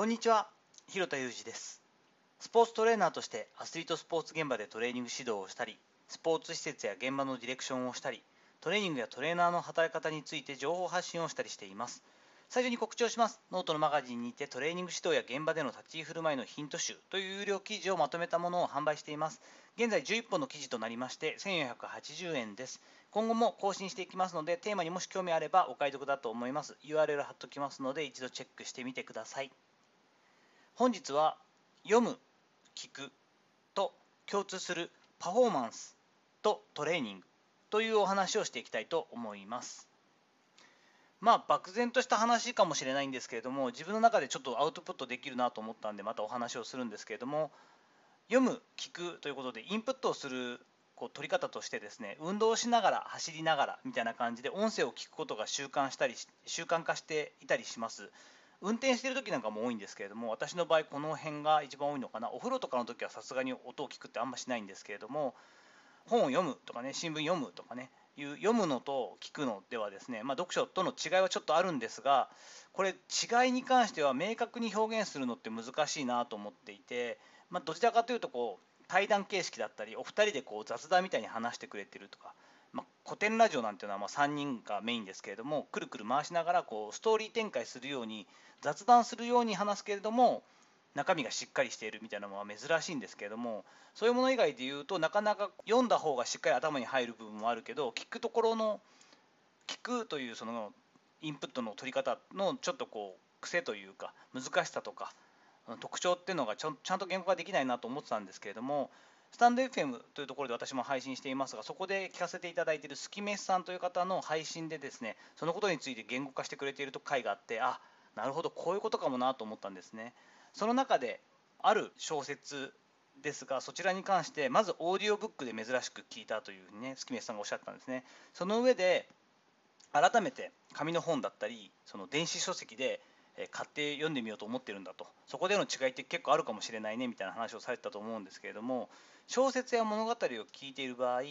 こんにちは広田裕二です。スポーツトレーナーとしてアスリートスポーツ現場でトレーニング指導をしたりスポーツ施設や現場のディレクションをしたりトレーニングやトレーナーの働き方について情報発信をしたりしています。最初に告知をします。ノートのマガジンにてトレーニング指導や現場での立ち居振る舞いのヒント集という有料記事をまとめたものを販売しています。現在11本の記事となりまして1480円です。今後も更新していきますのでテーマにもし興味あればお買い得だと思います。URL 貼っておきますので一度チェックしてみてください。本日は読む聞くと共通するパフォーマンスとトレーニングというお話をしていきたいと思います。まあ漠然とした話かもしれないんですけれども自分の中でちょっとアウトプットできるなと思ったんでまたお話をするんですけれども読む聞くということでインプットをするこう取り方としてですね運動しながら走りながらみたいな感じで音声を聞くことが習慣したり習慣化していたりします。運転してる時なんかも多いんですけれども私の場合この辺が一番多いのかな。お風呂とかの時はさすがに音を聞くってあんましないんですけれども本を読むとかね新聞読むとかねいう読むのと聞くのではですね、まあ、読書との違いはちょっとあるんですがこれ違いに関しては明確に表現するのって難しいなと思っていて、まあ、どちらかというとこう対談形式だったりお二人でこう雑談みたいに話してくれてるとか、古典ラジオなんていうのはま3人がメインですけれどもくるくる回しながらこうストーリー展開するように雑談するように話すけれども中身がしっかりしているみたいなのは珍しいんですけれどもそういうもの以外で言うとなかなか読んだ方がしっかり頭に入る部分もあるけど聞くところの聞くというそのインプットの取り方のちょっとこう癖というか難しさとか特徴っていうのがちゃんちゃんと言語化できないなと思ってたんですけれどもスタンド FM というところで私も配信していますがそこで聞かせていただいているスキメスさんという方の配信でですねそのことについて言語化してくれている回があってあなるほどこういうことかもなと思ったんですね。その中である小説ですがそちらに関してまずオーディオブックで珍しく聞いたというふうにね月飯さんがおっしゃったんですねその上で改めて紙の本だったりその電子書籍で買って読んでみようと思ってるんだと。そこでの違いって結構あるかもしれないねみたいな話をされてたと思うんですけれども小説や物語を聞いている場合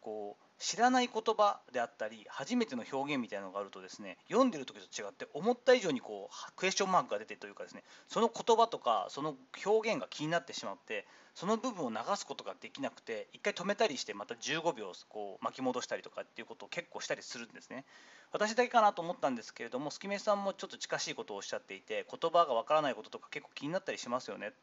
こう知らない言葉であったり初めての表現みたいなのがあるとですね読んでる時と違って思った以上にこうクエスチョンマークが出てというかですねその言葉とかその表現が気になってしまってその部分を流すことができなくて一回止めたりしてまた15秒こう巻き戻したりとかっていうことを結構したりするんですね。私だけかなと思ったんですけれどもスキメさんもちょっと近しいことをおっしゃっていて言葉がわからないこととか結構気になったりしますよねって。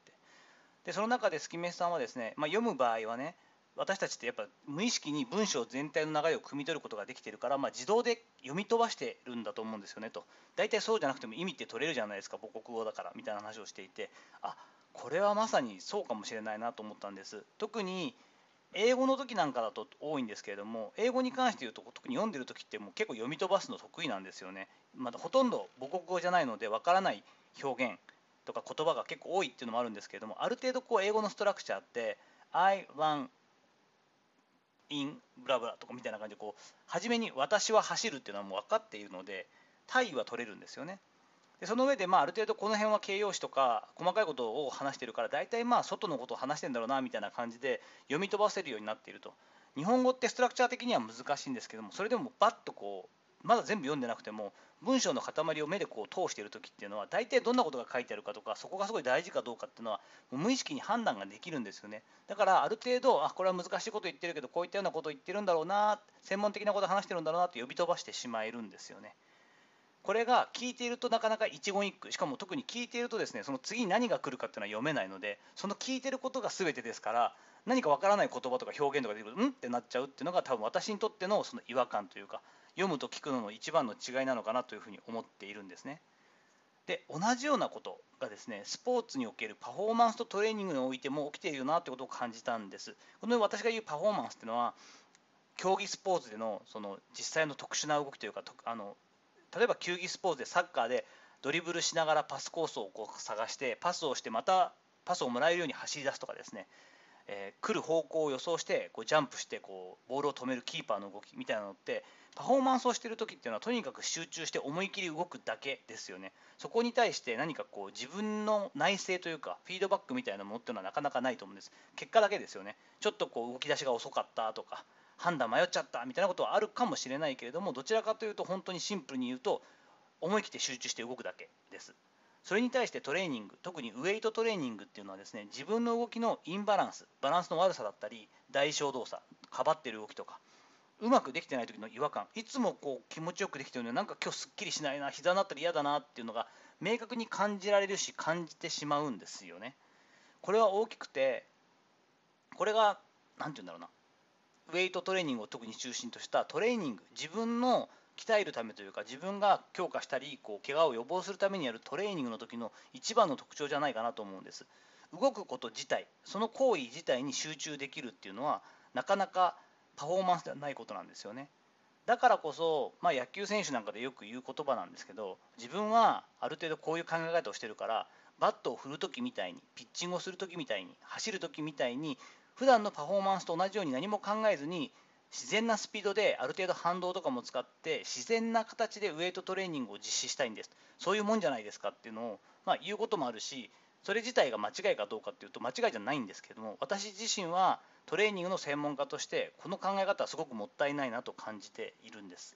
でその中でスキメさんはですね、まあ、読む場合はね私たちってやっぱ無意識に文章全体の流れを汲み取ることができてるから、まあ、自動で読み飛ばしてるんだと思うんですよねと。大体そうじゃなくても意味って取れるじゃないですか母国語だからみたいな話をしていて。あこれはまさにそうかもしれないなと思ったんです。特に英語の時なんかだと多いんですけれども英語に関して言うと特に読んでる時ってもう結構読み飛ばすの得意なんですよね。まだほとんど母国語じゃないのでわからない表現とか言葉が結構多いっていうのもあるんですけれどもある程度こう英語のストラクチャーって I run in ブラブラとかみたいな感じでこう初めに私は走るっていうのはもう分かっているので体位は取れるんですよね。でその上でまあある程度この辺は形容詞とか細かいことを話してるから大体まあ外のことを話してんだろうなみたいな感じで読み飛ばせるようになっていると。日本語ってストラクチャー的には難しいんですけどもそれでもバッとこうまだ全部読んでなくても文章の塊を目でこう通している時っていうのは大体どんなことが書いてあるかとかそこがすごい大事かどうかっていうのは無意識に判断ができるんですよね。だからある程度あこれは難しいこと言ってるけどこういったようなことを言ってるんだろうな専門的なことを話してるんだろうなって呼び飛ばしてしまえるんですよね。これが聞いているとなかなか一言一句しかも特に聞いているとですねその次に何が来るかっていうのは読めないのでその聞いてることが全てですから何かわからない言葉とか表現とか出てくるん？ってなっちゃうっていうのが多分私にとってのその違和感というか読むと聞くのの一番の違いなのかなというふうに思っているんですね。で同じようなことがですねスポーツにおけるパフォーマンスとトレーニングにおいても起きているなということを感じたんです。この私が言うパフォーマンスっていうのは競技スポーツでのその実際の特殊な動きというかあの例えば球技スポーツでサッカーでドリブルしながらパスコースをこう探してパスをしてまたパスをもらえるように走り出すとかですねえー、来る方向を予想してこうジャンプしてこうボールを止めるキーパーの動きみたいなのってパフォーマンスをしている時っていうのはとにかく集中して思い切り動くだけですよね。そこに対して何かこう自分の内省というかフィードバックみたいなものっていうのはなかなかないと思うんです。結果だけですよね。ちょっとこう動き出しが遅かったとか判断迷っちゃったみたいなことはあるかもしれないけれどもどちらかというと本当にシンプルに言うと思い切って集中して動くだけです。それに対してトレーニング特にウエイトトレーニングっていうのはですね自分の動きのインバランスバランスの悪さだったり代償動作かばってる動きとかうまくできてない時の違和感いつもこう気持ちよくできてるのになんか今日すっきりしないな膝になったら嫌だなっていうのが明確に感じられるし感じてしまうんですよね。これは大きくてこれが何て言うんだろうなウェイトトレーニングを特に中心としたトレーニング自分の鍛えるためというか自分が強化したりこう怪我を予防するためにやるトレーニングの時の一番の特徴じゃないかなと思うんです。動くこと自体その行為自体に集中できるっていうのはなかなかパフォーマンスではないことなんですよね。だからこそ、まあ、野球選手なんかでよく言う言葉なんですけど自分はある程度こういう考え方をしてるからバットを振る時みたいにピッチングをする時みたいに走る時みたいに普段のパフォーマンスと同じように何も考えずに自然なスピードである程度反動とかも使って自然な形でウエイトトレーニングを実施したいんです。そういうもんじゃないですかっていうのを、まあ、言うこともあるしそれ自体が間違いかどうかっていうと間違いじゃないんですけども私自身はトレーニングの専門家としてこの考え方はすごくもったいないなと感じているんです。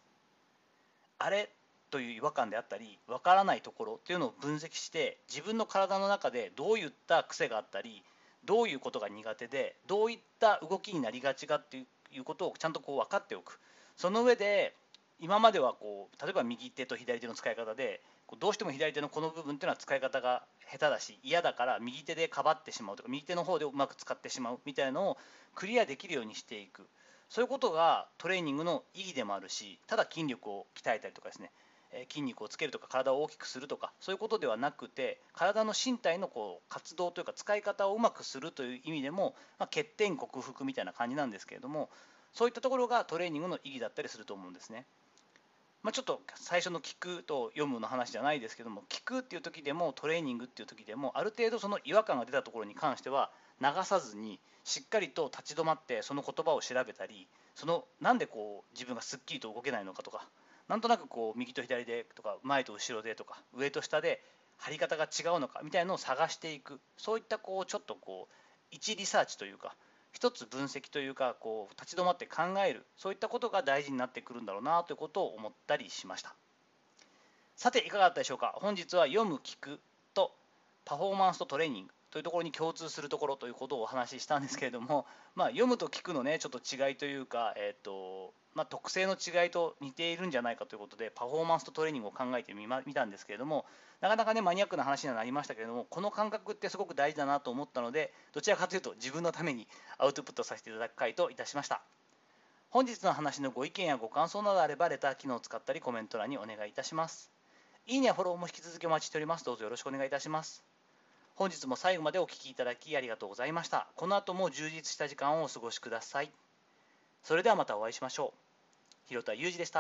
あれという違和感であったりわからないところっていうのを分析して自分の体の中でどういった癖があったりどういうことが苦手でどういった動きになりがちかっていういうことをちゃんとこう分かっておく。その上で今まではこう例えば右手と左手の使い方でどうしても左手のこの部分っていうのは使い方が下手だし嫌だから右手でかばってしまうとか右手の方でうまく使ってしまうみたいなのをクリアできるようにしていく。そういうことがトレーニングの意義でもあるしただ筋力を鍛えたりとかですね。筋肉をつけるとか体を大きくするとかそういうことではなくて体の身体のこう活動というか使い方をうまくするという意味でも、まあ、欠点克服みたいな感じなんですけれどもそういったところがトレーニングの意義だったりすると思うんですね。まあ、ちょっと最初の聞くと読むの話じゃないですけども聞くっていう時でもトレーニングっていう時でもある程度その違和感が出たところに関しては流さずにしっかりと立ち止まってその言葉を調べたりそのなんでこう自分がすっきりと動けないのかとかなんとなくこう右と左でとか前と後ろでとか上と下で張り方が違うのかみたいなのを探していく。そういったこうちょっとこう一リサーチというか一つ分析というかこう立ち止まって考える。そういったことが大事になってくるんだろうなということを思ったりしました。さていかがだったでしょうか？本日は読む聞くとパフォーマンスとトレーニングというところに共通するところということをお話ししたんですけれども、まあ、読むと聞くのねちょっと違いというか、えーとまあ、特性の違いと似ているんじゃないかということでパフォーマンスとトレーニングを考えてみ,、ま、見たんですけれどもなかなかねマニアックな話にはなりましたけれどもこの感覚ってすごく大事だなと思ったのでどちらかというと自分のためにアウトプットさせていただく回といたしました本日の話のご意見やご感想などあればレター機能を使ったりコメント欄にお願いいたしますいいねやフォローも引き続きお待ちしておりますどうぞよろしくお願いいたします本日も最後までお聴きいただきありがとうございました。この後も充実した時間をお過ごしください。それではまたお会いしましょう。広田裕二でした。